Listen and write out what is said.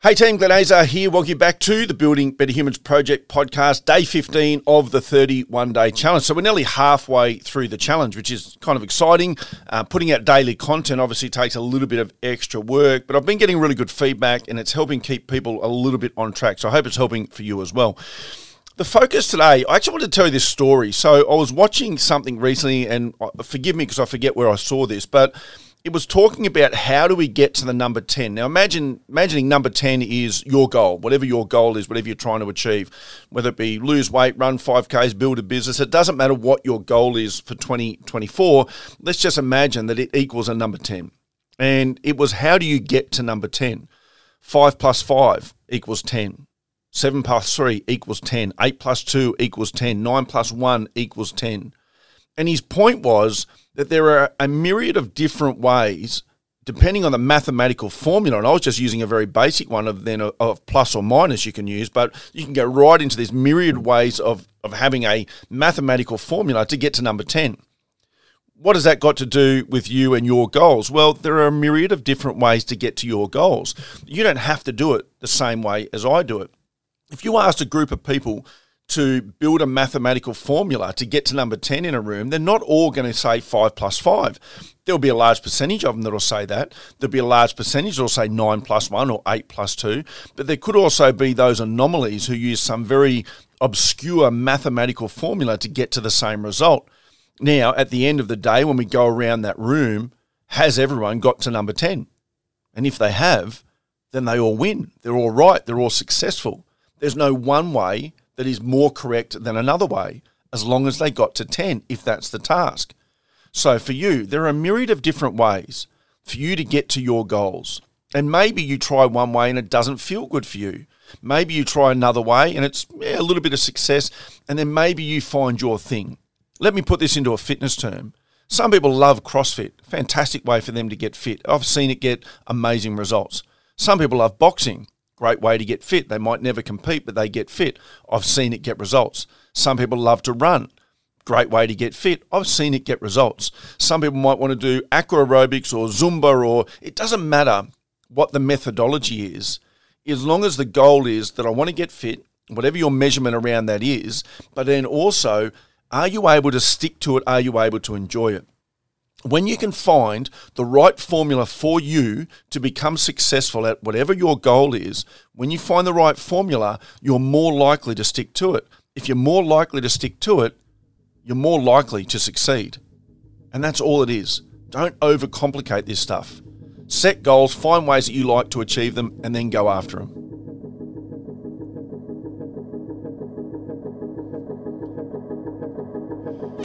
Hey team, Glenn Azar here. Welcome back to the Building Better Humans Project podcast, day 15 of the 31 day challenge. So we're nearly halfway through the challenge, which is kind of exciting. Uh, putting out daily content obviously takes a little bit of extra work, but I've been getting really good feedback and it's helping keep people a little bit on track. So I hope it's helping for you as well. The focus today, I actually want to tell you this story. So I was watching something recently, and uh, forgive me because I forget where I saw this, but it was talking about how do we get to the number 10 now imagine imagining number 10 is your goal whatever your goal is whatever you're trying to achieve whether it be lose weight run 5ks build a business it doesn't matter what your goal is for 2024 let's just imagine that it equals a number 10 and it was how do you get to number 10 5 plus 5 equals 10 7 plus 3 equals 10 8 plus 2 equals 10 9 plus 1 equals 10 and his point was that there are a myriad of different ways, depending on the mathematical formula. And I was just using a very basic one of then of plus or minus you can use, but you can go right into these myriad ways of, of having a mathematical formula to get to number 10. What has that got to do with you and your goals? Well, there are a myriad of different ways to get to your goals. You don't have to do it the same way as I do it. If you asked a group of people to build a mathematical formula to get to number 10 in a room, they're not all going to say 5 plus 5. There'll be a large percentage of them that'll say that. There'll be a large percentage that'll say 9 plus 1 or 8 plus 2. But there could also be those anomalies who use some very obscure mathematical formula to get to the same result. Now, at the end of the day, when we go around that room, has everyone got to number 10? And if they have, then they all win. They're all right. They're all successful. There's no one way that is more correct than another way, as long as they got to 10, if that's the task. So for you, there are a myriad of different ways for you to get to your goals. And maybe you try one way and it doesn't feel good for you. Maybe you try another way and it's yeah, a little bit of success, and then maybe you find your thing. Let me put this into a fitness term. Some people love CrossFit, fantastic way for them to get fit. I've seen it get amazing results. Some people love boxing, Great way to get fit. They might never compete, but they get fit. I've seen it get results. Some people love to run. Great way to get fit. I've seen it get results. Some people might want to do aqua aerobics or Zumba, or it doesn't matter what the methodology is, as long as the goal is that I want to get fit, whatever your measurement around that is, but then also, are you able to stick to it? Are you able to enjoy it? When you can find the right formula for you to become successful at whatever your goal is, when you find the right formula, you're more likely to stick to it. If you're more likely to stick to it, you're more likely to succeed. And that's all it is. Don't overcomplicate this stuff. Set goals, find ways that you like to achieve them, and then go after them.